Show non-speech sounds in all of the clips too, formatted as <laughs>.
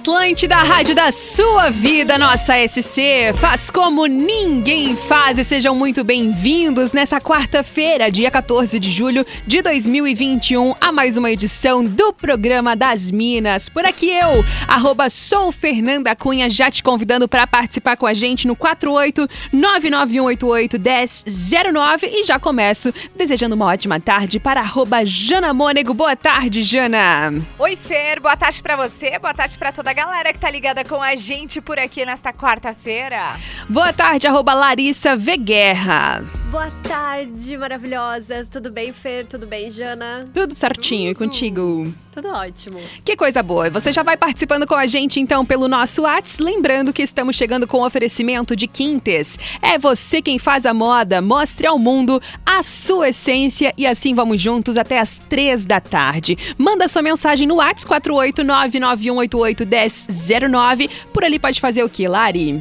Atlântida, a rádio da sua vida, nossa SC, faz como ninguém faz e sejam muito bem-vindos nessa quarta-feira, dia 14 de julho de 2021, a mais uma edição do programa das Minas. Por aqui eu, arroba sou Fernanda Cunha, já te convidando para participar com a gente no 48991881009 e já começo desejando uma ótima tarde para arroba Jana Mônego. Boa tarde, Jana. Oi, Fer, boa tarde para você, boa tarde para toda a galera que tá ligada com a gente por aqui nesta quarta-feira. Boa tarde, arroba Larissa Veguerra. Boa tarde, maravilhosas. Tudo bem, Fer? Tudo bem, Jana? Tudo certinho. Tudo. E contigo? Tudo ótimo. Que coisa boa. Você já vai participando com a gente, então, pelo nosso WhatsApp. Lembrando que estamos chegando com oferecimento de Quintes. É você quem faz a moda. Mostre ao mundo a sua essência e assim vamos juntos até as três da tarde. Manda sua mensagem no WhatsApp 48991881009. Por ali pode fazer o que, Lari?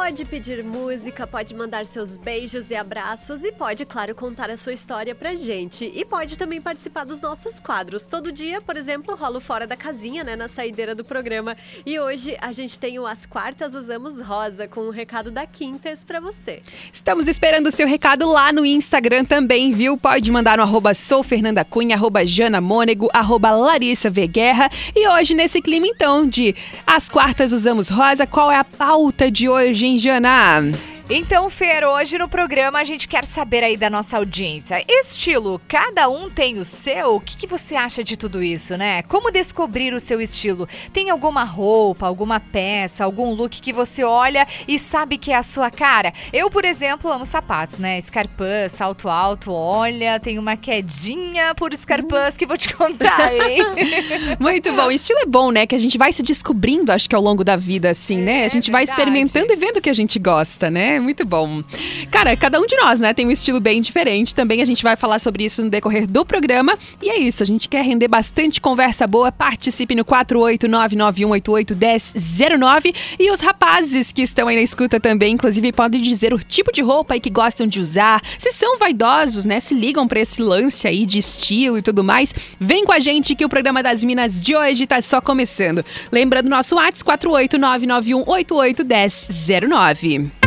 Pode pedir música, pode mandar seus beijos e abraços e pode, claro, contar a sua história pra gente. E pode também participar dos nossos quadros. Todo dia, por exemplo, rolo fora da casinha, né, na saideira do programa. E hoje a gente tem o As Quartas Usamos Rosa com o um recado da Quintas pra você. Estamos esperando o seu recado lá no Instagram também, viu? Pode mandar no arroba soufernandacunha, arroba janamônego, arroba Larissa Veguerra. E hoje, nesse clima, então, de As Quartas Usamos Rosa, qual é a pauta de hoje, Jana? Então, Fer, hoje no programa a gente quer saber aí da nossa audiência. Estilo, cada um tem o seu? O que, que, você acha de tudo isso, né? Como descobrir o seu estilo? Tem alguma roupa, alguma peça, algum look que você olha e sabe que é a sua cara? Eu, por exemplo, amo sapatos, né? Scarpã, salto alto, olha, tem uma quedinha por Scarpãs que vou te contar, hein? <laughs> Muito bom. Estilo é bom, né? Que a gente vai se descobrindo, acho que ao longo da vida, assim, é, né? A gente vai experimentando e vendo o que a gente gosta, né? Muito bom. Cara, cada um de nós, né, tem um estilo bem diferente. Também a gente vai falar sobre isso no decorrer do programa. E é isso, a gente quer render bastante conversa boa. Participe no 48991881009. E os rapazes que estão aí na escuta também, inclusive, podem dizer o tipo de roupa aí que gostam de usar. Se são vaidosos, né, se ligam para esse lance aí de estilo e tudo mais. Vem com a gente que o programa das Minas de hoje tá só começando. Lembrando nosso WhatsApp 48991881009.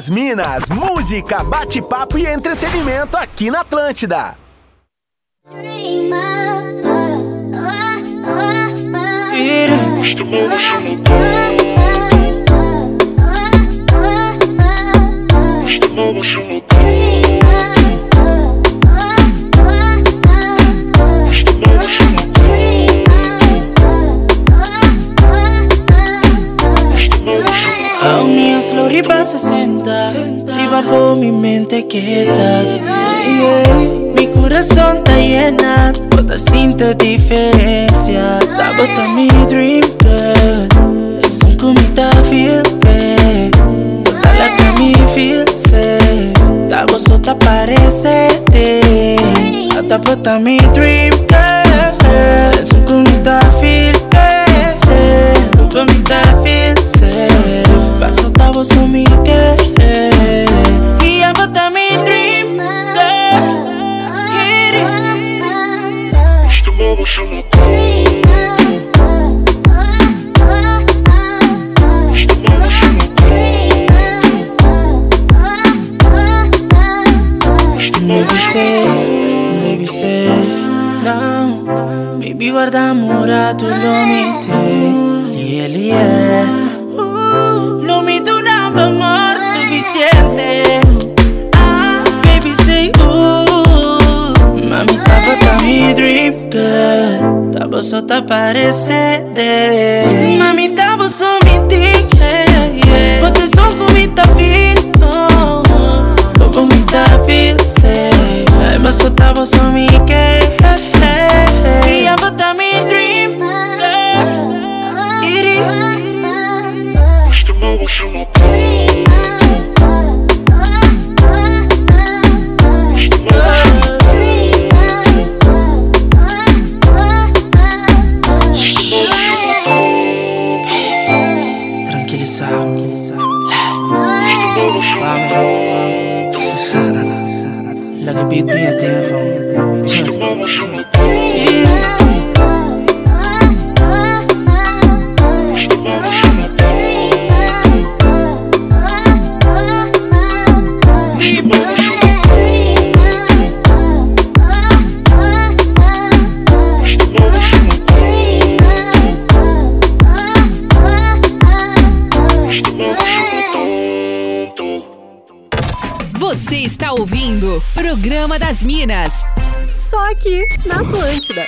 das Minas, música, bate-papo e entretenimento aqui na Atlântida. etiquetas. Yeah. Mi corazón está llena, bota cinta diferencia. Está mi dream girl. Es un comita feel bad. Bota la que mi feel sad. Está vosota parecerte. Hasta bota mi dream desaparecer. programa das Minas. Só aqui na Atlântida.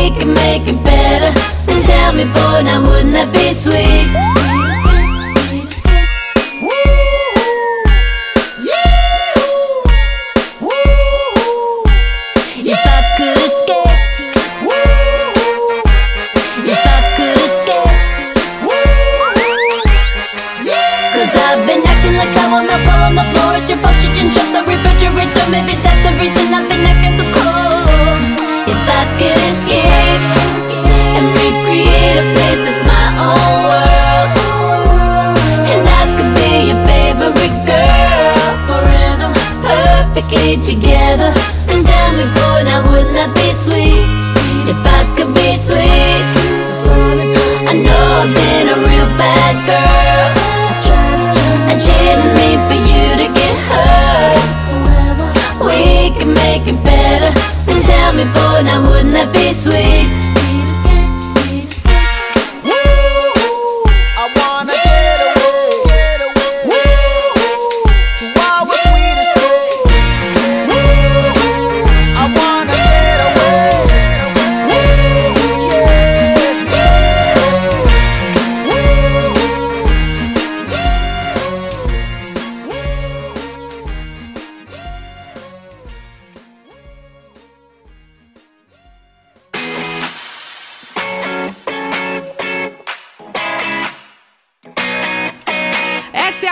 we can make it better. And tell me, boy, now wouldn't that be sweet?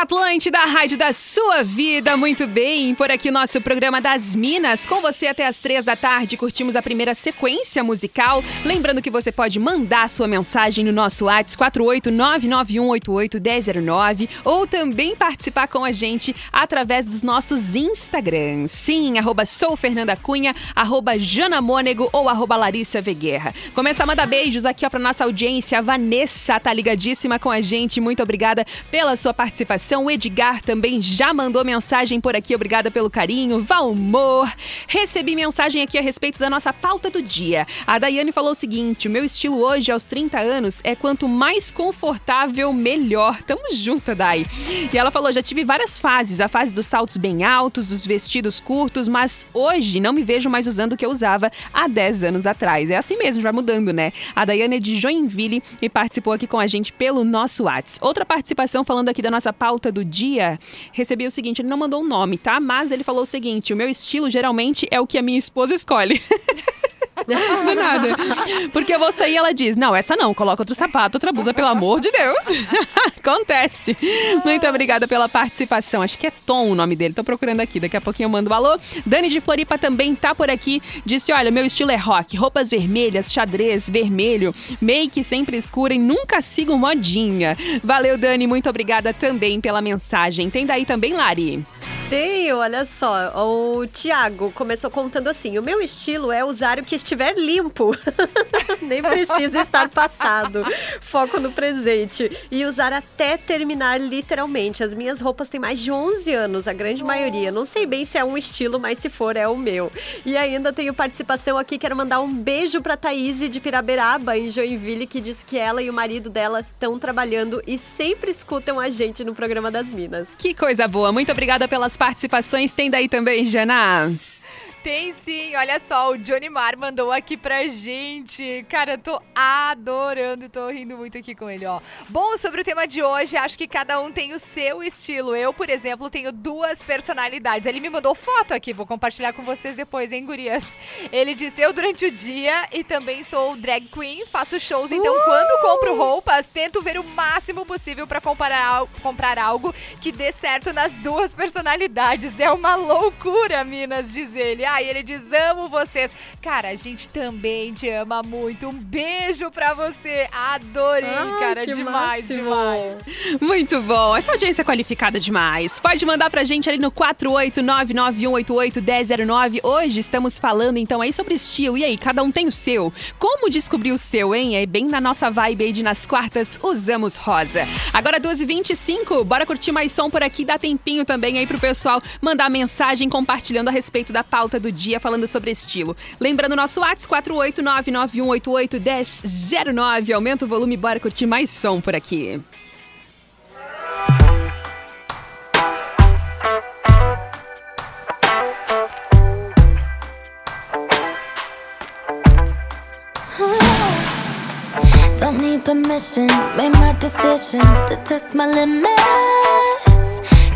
Atlântida, a rádio da sua vida. Muito bem, por aqui o nosso programa das Minas. Com você até as três da tarde, curtimos a primeira sequência musical. Lembrando que você pode mandar sua mensagem no nosso WhatsApp 48991881009 ou também participar com a gente através dos nossos Instagrams. Sim, arroba sou arroba ou arroba. Começa a mandar beijos aqui ó, pra nossa audiência. A Vanessa tá ligadíssima com a gente. Muito obrigada pela sua participação. O Edgar também já mandou mensagem por aqui. Obrigada pelo carinho. Valmor. Recebi mensagem aqui a respeito da nossa pauta do dia. A Daiane falou o seguinte: o meu estilo hoje, aos 30 anos, é quanto mais confortável, melhor. Tamo junto, Dai. E ela falou: já tive várias fases. A fase dos saltos bem altos, dos vestidos curtos, mas hoje não me vejo mais usando o que eu usava há 10 anos atrás. É assim mesmo, vai mudando, né? A Daiane é de Joinville e participou aqui com a gente pelo nosso WhatsApp. Outra participação falando aqui da nossa pauta do dia, recebi o seguinte, ele não mandou um nome, tá? Mas ele falou o seguinte, o meu estilo geralmente é o que a minha esposa escolhe. <laughs> <laughs> Do nada. Porque eu vou sair ela diz: Não, essa não, coloca outro sapato, outra blusa, pelo amor de Deus. <laughs> Acontece. Muito obrigada pela participação. Acho que é Tom o nome dele. Tô procurando aqui. Daqui a pouquinho eu mando um alô. Dani de Floripa também tá por aqui. Disse: Olha, meu estilo é rock, roupas vermelhas, xadrez, vermelho, make sempre escura e nunca sigo modinha. Valeu, Dani. Muito obrigada também pela mensagem. Tem daí também, Lari? Tenho, olha só. O Tiago começou contando assim: o meu estilo é usar o que estiver limpo. <laughs> Nem precisa estar passado. Foco no presente. E usar até terminar literalmente. As minhas roupas têm mais de 11 anos, a grande maioria. Não sei bem se é um estilo, mas se for, é o meu. E ainda tenho participação aqui. Quero mandar um beijo pra Thaís de Piraberaba, em Joinville, que disse que ela e o marido dela estão trabalhando e sempre escutam a gente no programa das Minas. Que coisa boa. Muito obrigada pelas participações. Tem daí também, Jana? Tem sim, olha só, o Johnny Mar mandou aqui pra gente. Cara, eu tô adorando e tô rindo muito aqui com ele, ó. Bom, sobre o tema de hoje, acho que cada um tem o seu estilo. Eu, por exemplo, tenho duas personalidades. Ele me mandou foto aqui, vou compartilhar com vocês depois, hein, gurias? Ele disse, eu durante o dia e também sou drag queen, faço shows, então Uh! quando compro roupas, tento ver o máximo possível pra comparar, comprar algo que dê certo nas duas personalidades. É uma loucura, Minas, diz ele. Ai, ele diz, amo vocês. Cara, a gente também te ama muito. Um beijo pra você. Adorei, Ai, cara, que demais, máximo. demais. Muito bom. Essa audiência é qualificada demais. Pode mandar pra gente ali no 48991881009. Hoje estamos falando então aí sobre estilo. E aí, cada um tem o seu. Como descobrir o seu, hein? É bem na nossa vibe aí de nas quartas usamos rosa. Agora 12h25, bora curtir mais som por aqui. Dá tempinho também aí pro pessoal mandar mensagem compartilhando a respeito da pauta do dia, falando sobre estilo. Lembrando nosso WhatsApp 48991881009. Aumenta o volume, bora curtir mais som por aqui. Don't need permission, made my decision to test my limits.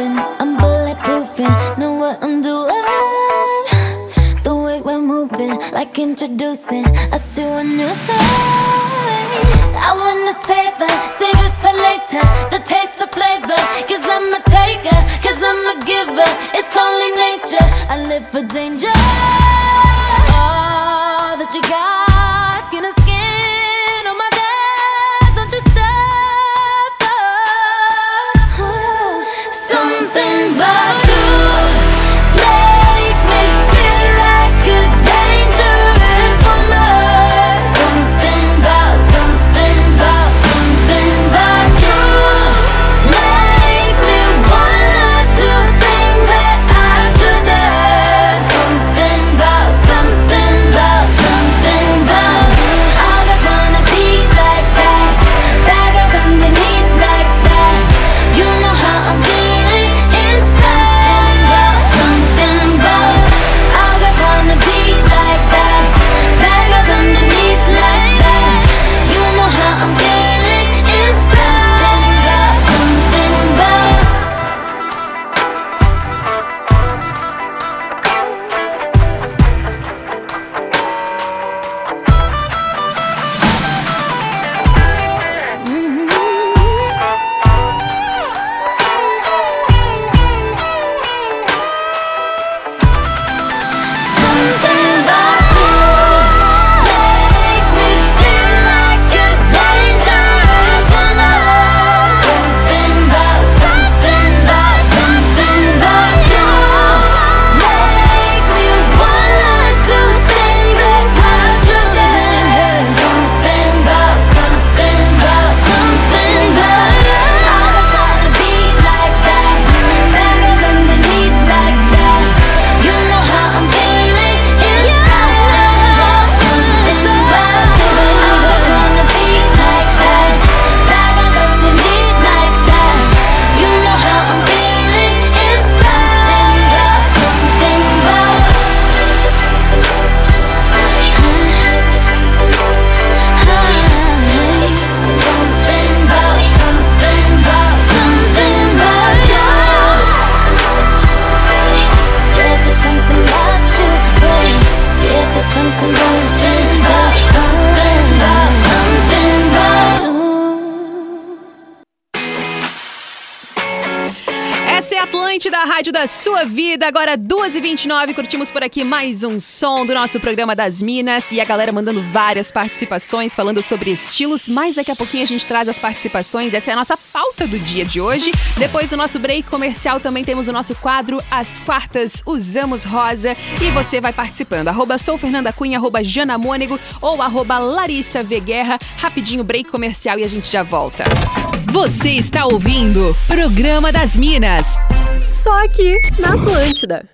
and I'm bulletproofing. Know what I'm doing. The way we're moving, like introducing us to a new thing. I wanna save it, save it for later. The taste of flavor, cause I'm a taker, cause I'm a giver. It's only nature, I live for danger. All that you got, da sua vida. Agora 2h29, curtimos por aqui mais um som do nosso programa das Minas. E a galera mandando várias participações, falando sobre estilos. Mas daqui a pouquinho a gente traz as participações. Essa é a nossa pauta do dia de hoje. Depois do nosso break comercial, também temos o nosso quadro As Quartas Usamos Rosa. E você vai participando. Arroba sou Fernanda Cunha, arroba Jana ou arroba Larissa V Guerra. Rapidinho, break comercial e a gente já volta. Você está ouvindo Programa das Minas. Só aqui na Atlântida.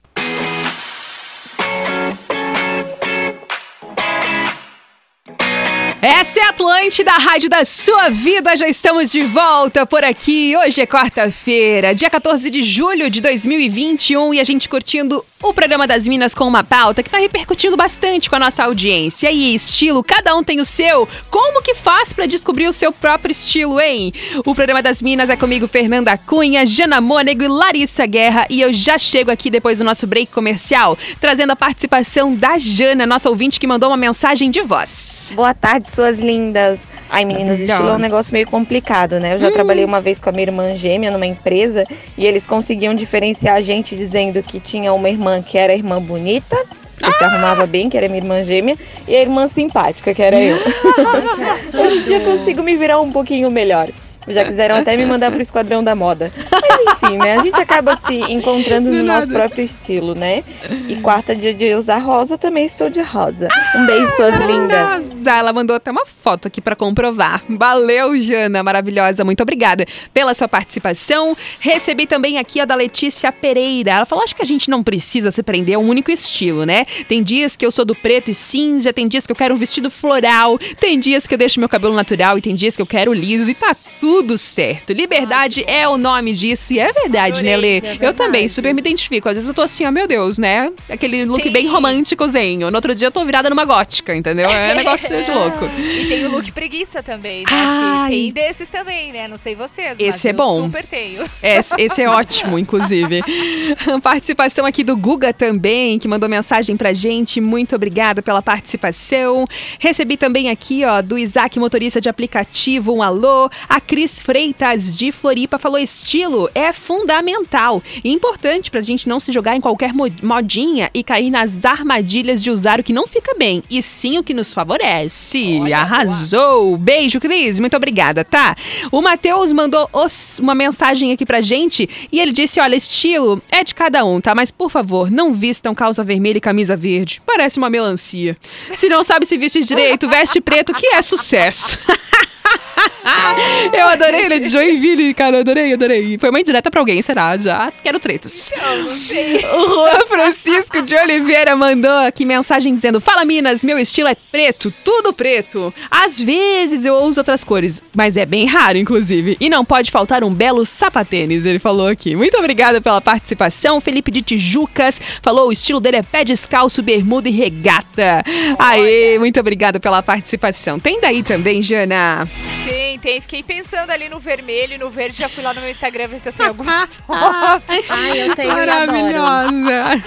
Essa é a Atlântida, a rádio da sua vida. Já estamos de volta por aqui. Hoje é quarta-feira, dia 14 de julho de 2021 e a gente curtindo o programa das Minas com uma pauta que tá repercutindo bastante com a nossa audiência. E estilo, cada um tem o seu. Como que faz para descobrir o seu próprio estilo, hein? O programa das Minas é comigo, Fernanda Cunha, Jana Mônego e Larissa Guerra. E eu já chego aqui depois do nosso break comercial, trazendo a participação da Jana, nossa ouvinte que mandou uma mensagem de voz. Boa tarde, suas lindas. Ai, meninas, estilo é um negócio meio complicado, né? Eu já trabalhei uma vez com a minha irmã gêmea numa empresa e eles conseguiam diferenciar a gente dizendo que tinha uma irmã que era irmã bonita, que se arrumava bem, que era minha irmã gêmea, e a irmã simpática, que era eu. <laughs> <laughs> Hoje em dia consigo me virar um pouquinho melhor. Já quiseram até me mandar pro Esquadrão da Moda. Mas enfim, né? A gente acaba se encontrando <laughs> Do no nosso próprio estilo, né? E quarta dia de usar rosa, também estou de rosa. Um beijo, suas lindas. Nossa, ela mandou até uma foto aqui pra comprovar. Valeu, Jana, maravilhosa. Muito obrigada pela sua participação. Recebi também aqui a da Letícia Pereira. Ela falou: acho que a gente não precisa se prender a um único estilo, né? Tem dias que eu sou do preto e cinza, tem dias que eu quero um vestido floral, tem dias que eu deixo meu cabelo natural e tem dias que eu quero liso e tá tudo certo. Liberdade é o nome disso e é verdade, né, Lê? é Eu também verdade. super me identifico. Às vezes eu tô assim, ó, meu Deus, né? Aquele look Tem- bem românticozinho. No outro dia eu tô virada numa gótica, entendeu? É um <laughs> negócio de louco. E tem o look preguiça também, né? Ai. Tem desses também, né? Não sei vocês, mas Esse é bom. super tenho. Esse, esse é ótimo, <laughs> inclusive. <laughs> Participação aqui do Guga também, que mandou mensagem pra gente. Muito obrigada pela participação. Recebi também aqui, ó, do Isaac, motorista de aplicativo, um alô. A Cris Freitas, de Floripa, falou: estilo é fundamental e importante pra gente não se jogar em qualquer mo- modinha e cair nas armadilhas de usar o que não fica bem, e sim o que nos favorece. Olha, Arrasou! Beijo, Cris. Muito obrigada, tá? O Matheus mandou os- uma mensagem aqui pra gente e ele disse: olha, estilo é de cada um, tá? Mas por favor, não vistam calça vermelha e camisa verde. Parece uma melancia. Se não sabe se vestir direito, veste preto, que é sucesso. <laughs> <laughs> Eu adorei ele é de Joinville, cara. eu Adorei, adorei. Foi uma indireta pra alguém, será? Já quero tretas. O Juan Francisco de Oliveira mandou aqui mensagem dizendo: Fala Minas, meu estilo é preto, tudo preto. Às vezes eu uso outras cores, mas é bem raro, inclusive. E não pode faltar um belo sapatênis, ele falou aqui. Muito obrigada pela participação. Felipe de Tijucas falou: o estilo dele é pé descalço, bermuda e regata. Aê, muito obrigada pela participação. Tem daí também, Jana? Tem, tem. Fiquei pensando ali no vermelho e no verde. Já fui lá no meu Instagram ver se eu tenho alguma <laughs> foto. Ai, eu tenho adoro. Maravilhosa.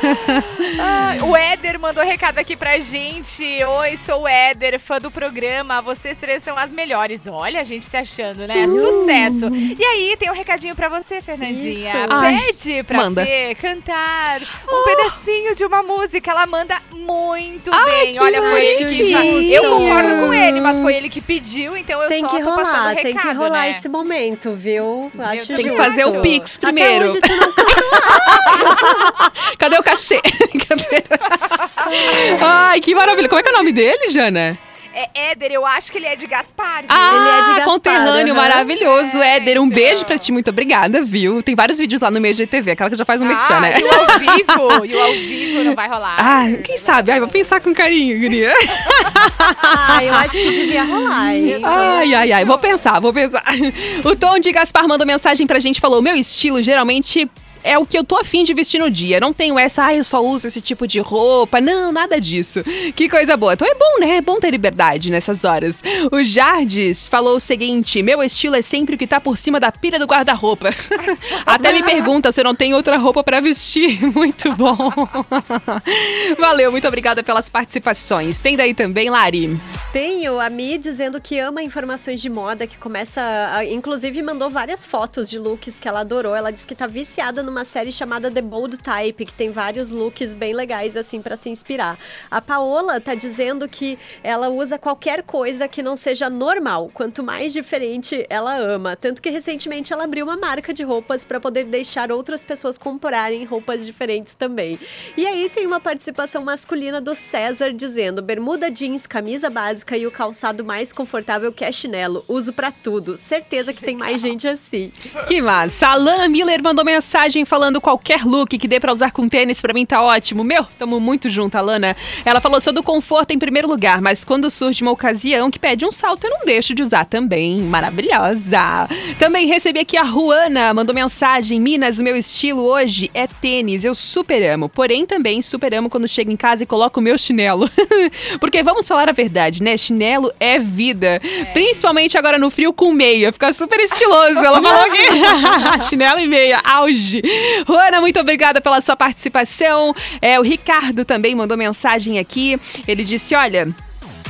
Ah, o Éder mandou recado aqui pra gente. Oi, sou o Éder, fã do programa. Vocês três são as melhores. Olha, a gente se achando, né? Sucesso. E aí, tem um recadinho pra você, Fernandinha. Isso. Ai, Pede pra manda. Fê cantar um pedacinho de uma música. Ela manda muito bem. Olha, foi ele que já... bonitinho. Eu concordo com ele, mas foi ele que pediu, então eu Tem só que tô passando rolar, recado, tem que rolar né? esse momento, viu? Eu Acho Tem que justo. fazer o. Pix primeiro. Até hoje tu não <laughs> Cadê o cachê? <laughs> Cadê? Ai, que maravilha. Como é que é o nome dele, Jana? É Éder, eu acho que ele é de Gaspar. viu? Ah, Ele é de Gaspar, conterrâneo aham. maravilhoso, É, Éder. Um então. beijo pra ti, muito obrigada, viu? Tem vários vídeos lá no meu GTV, aquela que já faz um merchan, ah, né? e o ao vivo, e o ao vivo não vai rolar. <laughs> Ah, quem sabe? Ai, vou pensar com carinho, guria. <laughs> Ah, eu acho que devia rolar, hein? Ai, ai, ai. Vou pensar, vou pensar. <laughs> O Tom de Gaspar mandou mensagem pra gente, falou: meu estilo geralmente. É o que eu tô afim de vestir no dia. Não tenho essa, ah, eu só uso esse tipo de roupa. Não, nada disso. Que coisa boa. Então é bom, né? É bom ter liberdade nessas horas. O Jardes falou o seguinte: meu estilo é sempre o que tá por cima da pilha do guarda-roupa. <laughs> Até me pergunta se eu não tenho outra roupa pra vestir. <laughs> Muito bom. Valeu, muito obrigada pelas participações. Tem daí também, Lari. Tenho a Mi dizendo que ama informações de moda, que começa. a- inclusive, mandou várias fotos de looks que ela adorou. Ela disse que tá viciada numa série chamada The Bold Type, que tem vários looks bem legais, assim, pra se inspirar. A Paola tá dizendo que ela usa qualquer coisa que não seja normal. Quanto mais diferente, ela ama. Tanto que recentemente ela abriu uma marca de roupas pra poder deixar outras pessoas comprarem roupas diferentes também. E aí tem uma participação masculina do César dizendo: bermuda jeans, camisa básica e o calçado mais confortável que é chinelo. Uso pra tudo. Certeza que tem mais gente assim. Que massa. A Miller mandou mensagem falando qualquer look que dê pra usar com tênis, pra mim tá ótimo. Meu, tamo muito junto, Alana. Ela falou, sou do conforto em primeiro lugar, mas quando surge uma ocasião que pede um salto, eu não deixo de usar também. Maravilhosa. Também recebi aqui a Ruana, mandou mensagem. Minas, o meu estilo hoje é tênis. Eu super amo. Porém, também super amo quando chego em casa e coloco o meu chinelo. <laughs> Porque vamos falar a verdade, né? Chinelo é vida. Principalmente agora no frio com meia. Fica super estiloso. Ela <laughs> falou aqui. <laughs> Chinelo e meia, auge. <laughs> Juana, muito obrigada pela sua participação. É, o Ricardo também mandou mensagem aqui. Ele disse: olha.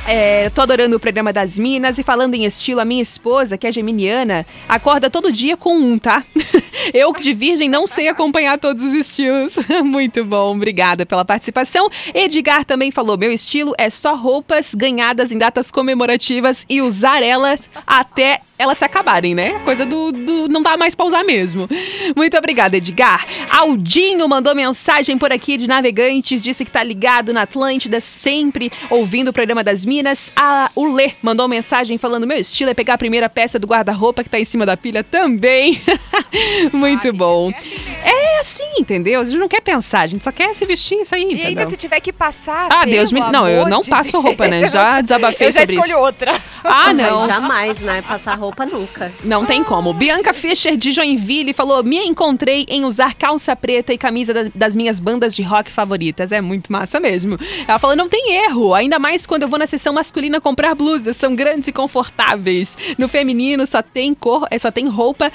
É, tô adorando o programa das Minas e falando em estilo, a minha esposa, que é geminiana, acorda todo dia com um, tá? <laughs> Eu, de virgem, não sei acompanhar todos os estilos. <laughs> Muito bom, obrigada pela participação. Edgar também falou: meu estilo é só roupas ganhadas em datas comemorativas e usar elas até elas se acabarem, né? Coisa do, do não dá mais pra usar mesmo. Muito obrigada, Edgar. Aldinho mandou mensagem por aqui de navegantes, disse que tá ligado na Atlântida, sempre ouvindo o programa das Minas. A, o Lê mandou mensagem falando: meu estilo é pegar a primeira peça do guarda-roupa que tá em cima da pilha também. <laughs> Muito Ah, bom. assim. É assim, entendeu? A gente não quer pensar, a gente só quer se vestir isso aí, E entendeu? ainda se tiver que passar. Ah, pelo Deus me. Não, eu não de passo Deus. roupa, né? Já desabafei <laughs> Eu já sobre escolho isso. outra. Ah, Mas não. jamais, né? Passar roupa nunca. Não tem como. Bianca Fischer de Joinville falou: Me encontrei em usar calça preta e camisa da- das minhas bandas de rock favoritas. É muito massa mesmo. Ela falou: Não tem erro, ainda mais quando eu vou na seção masculina comprar blusas. São grandes e confortáveis. No feminino só tem cor, é, só tem roupa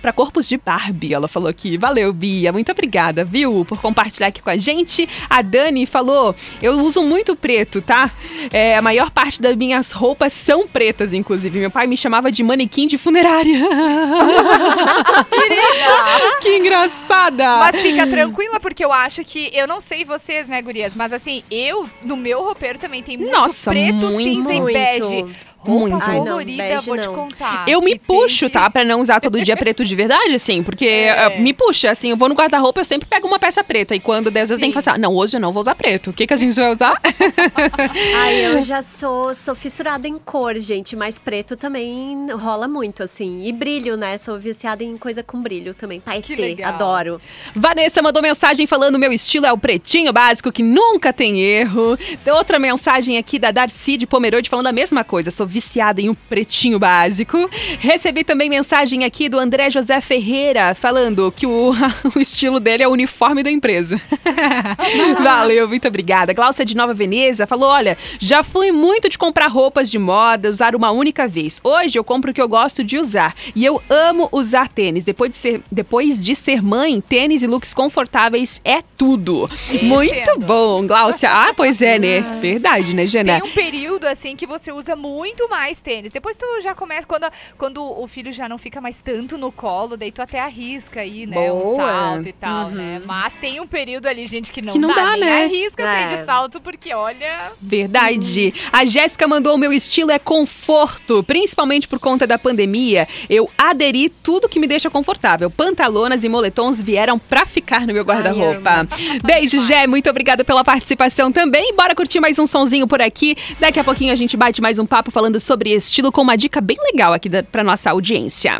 pra corpos de Barbie. Ela falou aqui. Valeu, Bia. Muito obrigada, viu, por compartilhar aqui com a gente. A Dani falou: Eu uso muito preto, tá? É, a maior parte das minhas roupas são pretas, inclusive. Meu pai me chamava de manequim de funerária. <laughs> que engraçada! Mas fica tranquila, porque eu acho que. Eu não sei vocês, né, Gurias? Mas assim, eu, no meu roupeiro também tem muito Nossa, preto, muito. cinza e Muito. bege. Roupa Muito. Ai, não, colorida, vou te contar. Eu me puxo, que- tá? Pra não usar todo dia preto de verdade, assim, porque É. eh, me puxa, assim, eu vou no guarda-roupa, eu sempre pego uma peça preta. E quando dez vezes tem que assim, ah, não, hoje eu não vou usar preto. O que, que a gente vai usar? <laughs> Ai, eu já sou, sou fissurada em cor, gente, mas preto também rola muito, assim. E brilho, né? Sou viciada em coisa com brilho também. Paetê, adoro. Vanessa mandou mensagem falando: meu estilo é o pretinho básico, que nunca tem erro. Tem outra mensagem aqui da Darcy de Pomerode falando a mesma coisa. Sou viciada em um pretinho básico. Recebi também mensagem aqui do André José Ferreira falando que o, <laughs> o estilo dele é o uniforme da empresa. <laughs> Valeu, muito obrigada. Glaucia de Nova Veneza falou: olha, já fui muito de comprar roupas de moda, usar uma única vez. Hoje eu compro o que eu gosto de usar. E eu amo usar tênis. Depois de ser, depois de ser mãe, tênis e looks confortáveis é tudo. Muito bom, Glaucia. Ah, pois é, né? Verdade, né, Jana? Tem um período, assim, que você usa muito mais tênis. Depois tu já começa, quando, quando o filho já não fica mais tanto no colo, daí tu até arrisca aí, né? Um Boa. salto e tal, né? Mas tem um período ali, gente, que não, Que não dá, nem né? arrisca sair É. de salto, porque olha... Verdade. A Jéssica mandou o meu estilo é conforto, principalmente por conta da pandemia. Eu aderi tudo que me deixa confortável. Pantalonas e moletons vieram pra ficar no meu guarda-roupa. <laughs> Beijo, Jé. Muito obrigada pela participação também. Bora curtir mais um sonzinho por aqui. Daqui a pouquinho a gente bate mais um papo falando sobre estilo com uma dica bem legal aqui da, pra nossa audiência.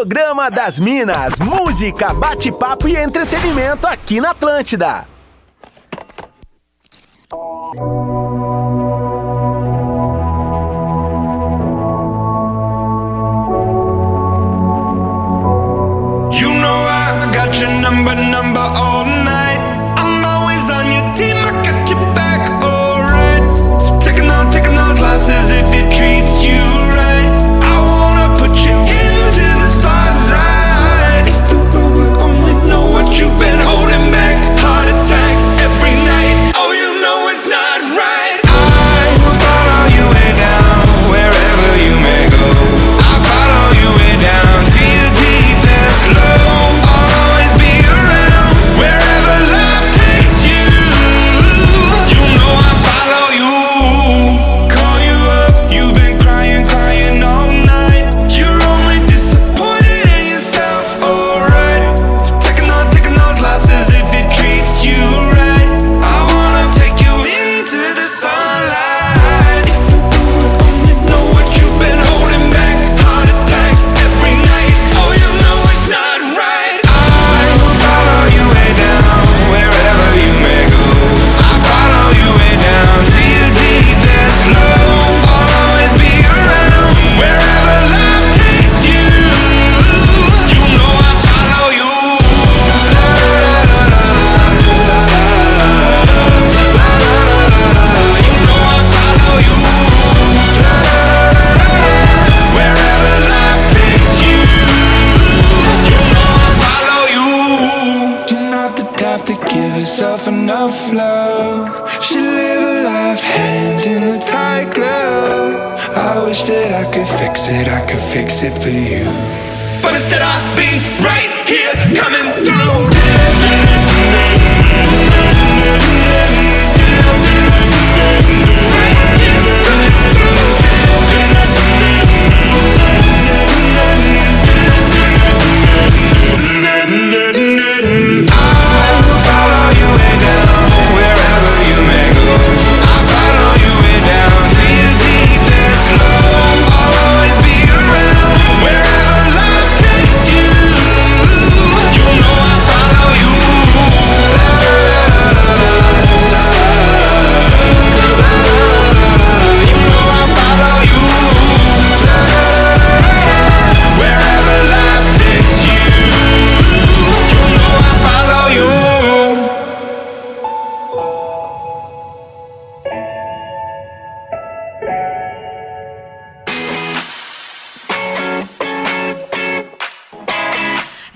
Programa das Minas, música, bate-papo e entretenimento aqui na Atlântida.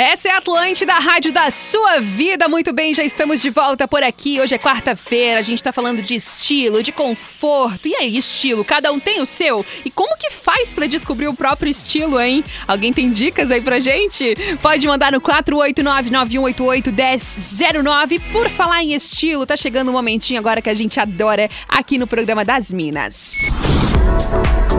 Essa é a Atlântida, a rádio da sua vida. Muito bem, já estamos de volta por aqui. Hoje é quarta-feira, a gente tá falando de estilo, de conforto. E aí, estilo? Cada um tem o seu? E como que faz pra descobrir o próprio estilo, hein? Alguém tem dicas aí pra gente? Pode mandar no 489-9188-1009. Por falar em estilo, tá chegando um momentinho agora que a gente adora aqui no programa das Minas.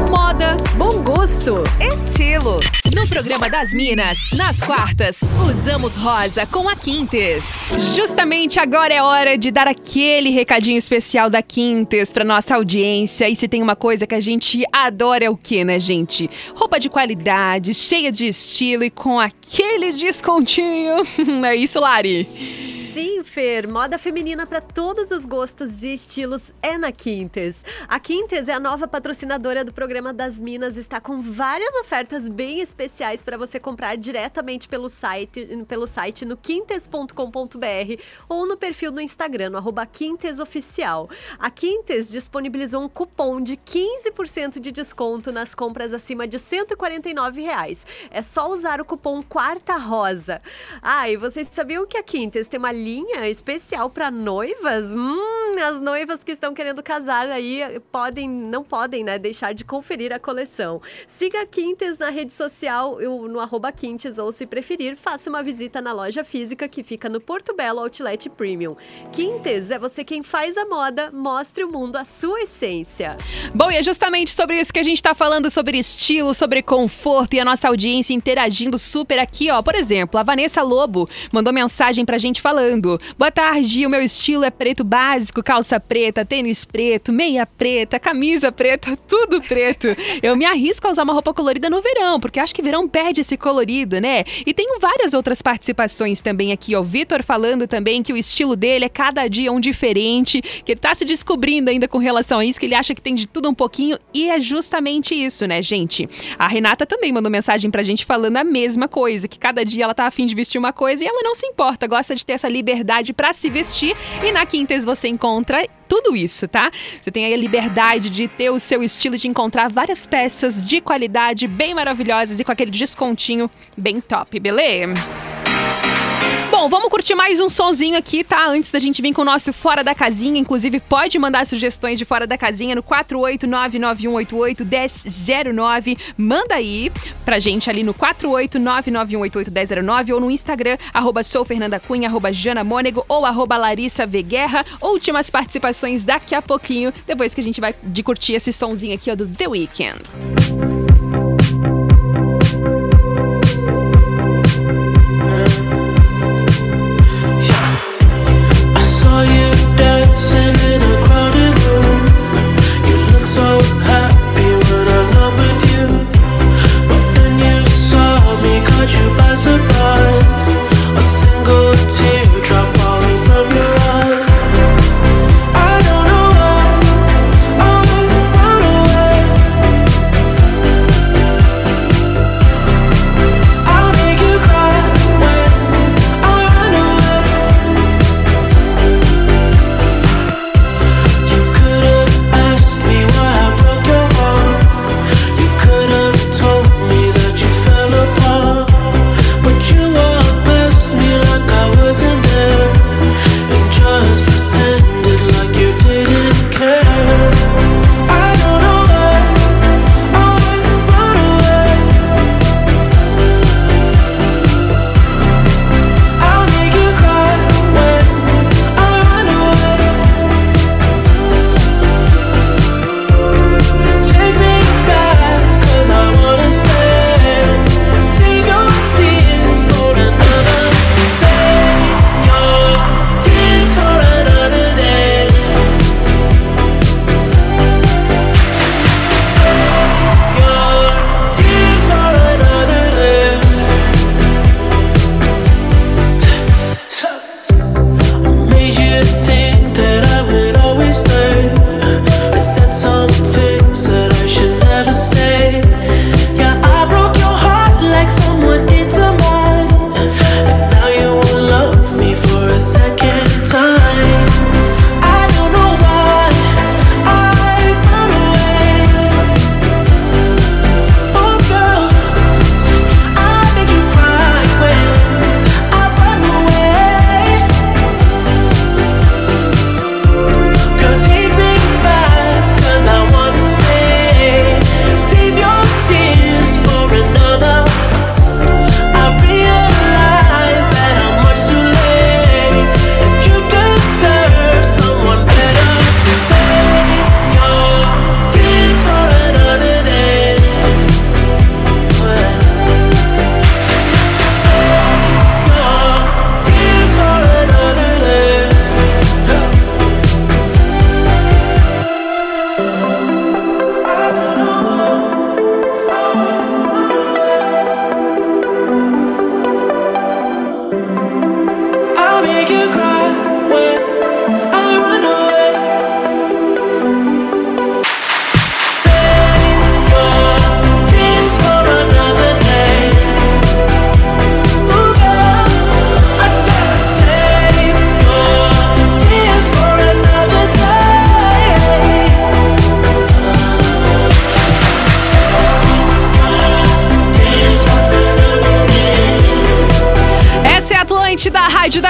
Moda, Bom gosto. Estilo. No programa das Minas, nas quartas, usamos rosa com a Quintes. Justamente agora é hora de dar aquele recadinho especial da Quintes pra nossa audiência. E se tem uma coisa que a gente adora é o que, né, gente? Roupa de qualidade, cheia de estilo e com aquele descontinho. <laughs> é isso, Lari? Sim, Fer, moda feminina para todos os gostos e estilos é na Quintes. A Quintes é a nova patrocinadora do programa das Minas, está com várias ofertas bem especiais para você comprar diretamente pelo site, pelo site no quintes.com.br ou no perfil do Instagram, no arroba quintesoficial. A Quintes disponibilizou um cupom de 15% de desconto nas compras acima de 149 reais. É só usar o cupom Quarta Rosa. Ah, e vocês sabiam que a Quintes tem uma linha especial para noivas? Hum, as noivas que estão querendo casar aí podem, não podem, né, deixar de conferir a coleção. Siga a Quintes na rede social, no arroba Quintes, ou se preferir, faça uma visita na loja física que fica no Porto Belo Outlet Premium. Quintes é você quem faz a moda, mostre o mundo a sua essência. Bom, e é justamente sobre isso que a gente tá falando, sobre estilo, sobre conforto e a nossa audiência interagindo super aqui, ó. Por exemplo, a Vanessa Lobo mandou mensagem pra gente falando: Boa tarde, o meu estilo é preto básico, calça preta, tênis preto, meia preta, camisa preta, <laughs> tudo preto. Eu me arrisco a usar uma roupa colorida no verão, porque acho que verão perde esse colorido, né? E tenho várias outras participações também aqui, ó. O Vitor falando também que o estilo dele é cada dia um diferente, que ele tá se descobrindo ainda com relação a isso, que ele acha que tem de tudo um pouquinho, e é justamente isso, né, gente? A Renata também mandou mensagem pra gente falando a mesma coisa, que cada dia ela tá afim de vestir uma coisa e ela não se importa, gosta de ter essa liberdade pra se vestir. E na Quintes você encontra tudo isso, tá? Você tem aí a liberdade de ter o seu estilo, de encontrar várias peças de qualidade bem maravilhosas e com aquele descontinho bem top, beleza? Bom, vamos curtir mais um sonzinho aqui, tá? Antes da gente vir com o nosso Fora da Casinha. Inclusive, pode mandar sugestões de Fora da Casinha no 48991881009. Manda aí pra gente ali no 48991881009 ou no Instagram, arroba soufernandacunha, arroba janamônego ou arroba Larissa Veguerra. Últimas participações daqui a pouquinho, depois que a gente vai de curtir esse sonzinho aqui, ó, do The Weeknd.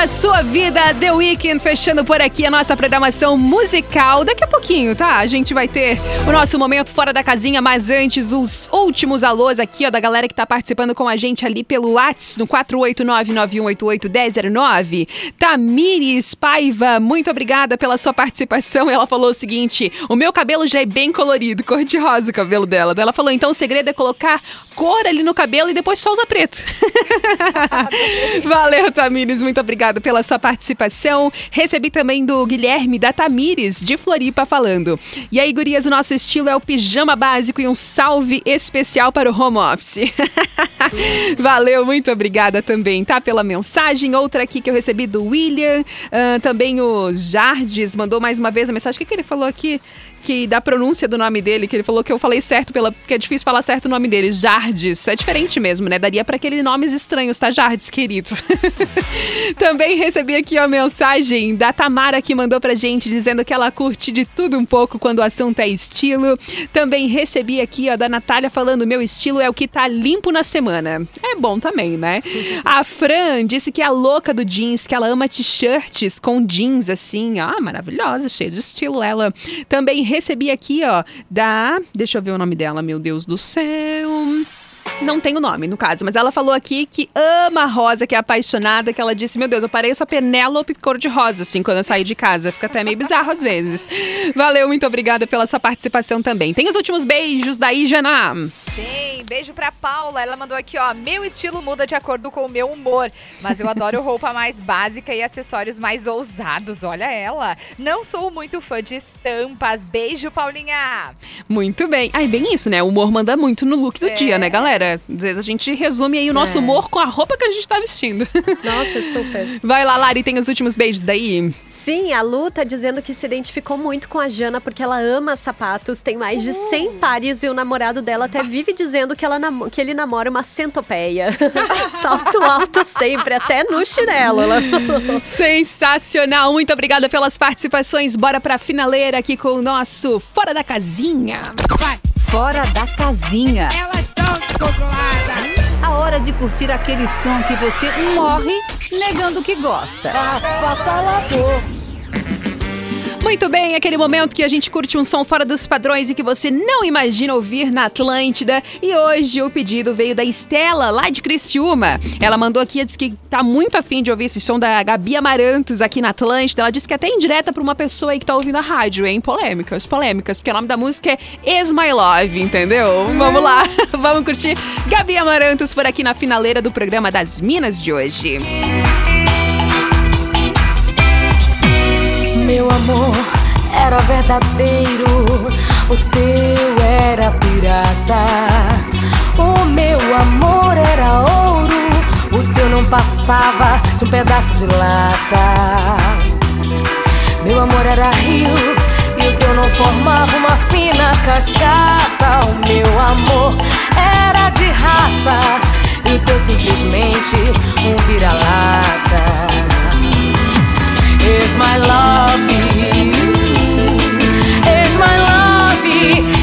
Sua vida, The Weeknd, fechando por aqui a nossa programação musical. Daqui a pouquinho, tá? A gente vai ter o nosso momento fora da casinha, mas antes, os últimos alôs aqui, ó, da galera que tá participando com a gente ali pelo Whats, no 489-9188-1009. Tamires Paiva, muito obrigada pela sua participação. Ela falou o seguinte: o meu cabelo já é bem colorido, cor de rosa o cabelo dela. Ela falou, então o segredo é colocar cor ali no cabelo e depois só usa preto. <laughs> <laughs> Valeu, Tamires, muito obrigado pela sua participação. Recebi também do Guilherme da Tamires, de Floripa, falando. E aí, gurias, o nosso estilo é o pijama básico e um salve especial para o home office. <laughs> Valeu, muito obrigada também, tá? Pela mensagem. Outra aqui que eu recebi do William. Ah, também o Jardes mandou mais uma vez a mensagem. O que, que ele falou aqui? Que da pronúncia do nome dele, que ele falou que eu falei certo, pela, porque é difícil falar certo o nome dele. Jardes. É diferente mesmo, né? Daria para aquele nomes estranhos, tá? Jardes, querido. <laughs> Também recebi aqui a mensagem da Tamara que mandou pra gente dizendo que ela curte de tudo um pouco quando o assunto é estilo. Também recebi aqui ó, da Natália falando: meu estilo é o que tá limpo na semana. É bom também, né? <laughs> A Fran disse que é a louca do jeans, que ela ama t-shirts com jeans assim. Ah, maravilhosa, cheia de estilo ela. Também recebi aqui, ó, da. Deixa eu ver o nome dela, meu Deus do céu. Não tem o nome, no caso, mas ela falou aqui que ama a rosa, que é apaixonada, que ela disse, meu Deus, eu pareço a Penélope cor-de-rosa, assim, quando eu saí de casa. Fica até meio bizarro às vezes. Valeu, muito obrigada pela sua participação também. Tem os últimos beijos daí, Jana. Tem, beijo pra Paula. Ela mandou aqui, ó. Meu estilo muda de acordo com o meu humor. Mas eu adoro roupa mais básica e acessórios mais ousados. Olha ela. Não sou muito fã de estampas. Beijo, Paulinha. Muito bem. Ai, bem isso, né? O humor manda muito no look do É. dia, né, galera? Às vezes a gente resume aí o nosso É. humor com a roupa que a gente tá vestindo. <laughs> Nossa, super. Vai lá, Lari, tem os últimos beijos daí. Sim, a Lu tá dizendo que se identificou muito com a Jana porque ela ama sapatos, tem mais de 100 pares e o namorado dela até vive dizendo que, ela namo- que ele namora uma centopeia. <laughs> Salto alto sempre, até no chinelo. Ela falou. Sensacional! Muito obrigada pelas participações. Bora pra finaleira aqui com o nosso Fora da Casinha. Fora da casinha. Elas estão descontroladas. A hora de curtir aquele som que você morre negando que gosta. Muito bem, aquele momento que a gente curte um som fora dos padrões e que você não imagina ouvir na Atlântida. E hoje o pedido veio da Estela, lá de Criciúma. Ela mandou aqui, disse que tá muito afim de ouvir esse som da Gabi Amarantos aqui na Atlântida. Ela disse que até indireta pra uma pessoa aí que tá ouvindo a rádio, hein? Polêmicas, polêmicas, porque o nome da música é Is My Love, entendeu? Vamos lá, <laughs> vamos curtir Gabi Amarantos por aqui na finaleira do programa das Minas de hoje. Meu amor era verdadeiro, o teu era pirata. O meu amor era ouro, o teu não passava de um pedaço de lata. Meu amor era rio e o teu não formava uma fina cascata. O meu amor era de raça e o teu simplesmente um vira-lata. Is my love Is my love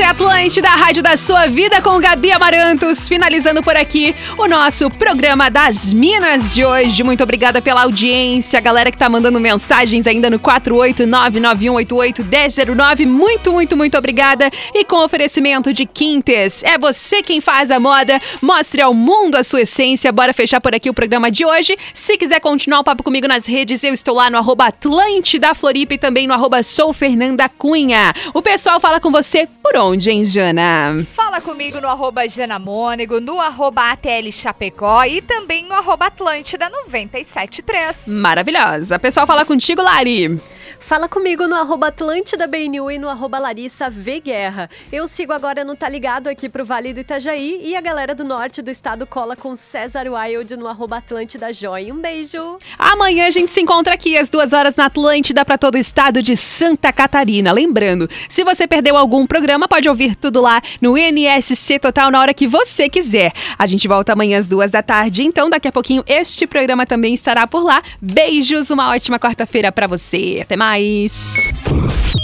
Essa é a Atlântida, a rádio da sua vida com Gabi Amarantos, finalizando por aqui o nosso programa das Minas de hoje. Muito obrigada pela audiência, a galera que tá mandando mensagens ainda no 48991881009. Muito, muito, muito obrigada. E com oferecimento de Quintes, é você quem faz a moda. Mostre ao mundo a sua essência. Bora fechar por aqui o programa de hoje. Se quiser continuar o papo comigo nas redes, eu estou lá no arroba Atlântida Floripa e também no arroba Sou Fernanda Cunha. O pessoal fala com você por onde, hein, Jana? Fala comigo no arroba Janamônego, no arroba ATL Chapecó e também no arroba Atlântida 973. Maravilhosa. Pessoal fala contigo, Lari. Fala comigo no arroba Atlântida BNU e no arroba Larissa V Guerra. Eu sigo agora no Tá Ligado aqui pro Vale do Itajaí e a galera do norte do estado cola com César Wild no arroba Atlântida Joy. Um beijo! Amanhã a gente se encontra aqui às duas horas na Atlântida para todo o estado de Santa Catarina. Lembrando, se você perdeu algum programa, pode ouvir tudo lá no NSC Total na hora que você quiser. A gente volta amanhã às duas da tarde, então daqui a pouquinho este programa também estará por lá. Beijos, uma ótima quarta-feira para você. Até mais.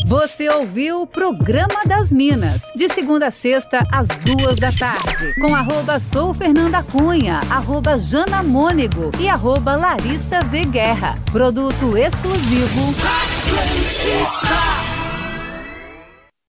Você ouviu o Programa das Minas, de segunda a sexta, às duas da tarde, com arroba Sou Fernanda Cunha, arroba Jana Mônego e arroba Larissa V Guerra. Produto exclusivo. Atlântida.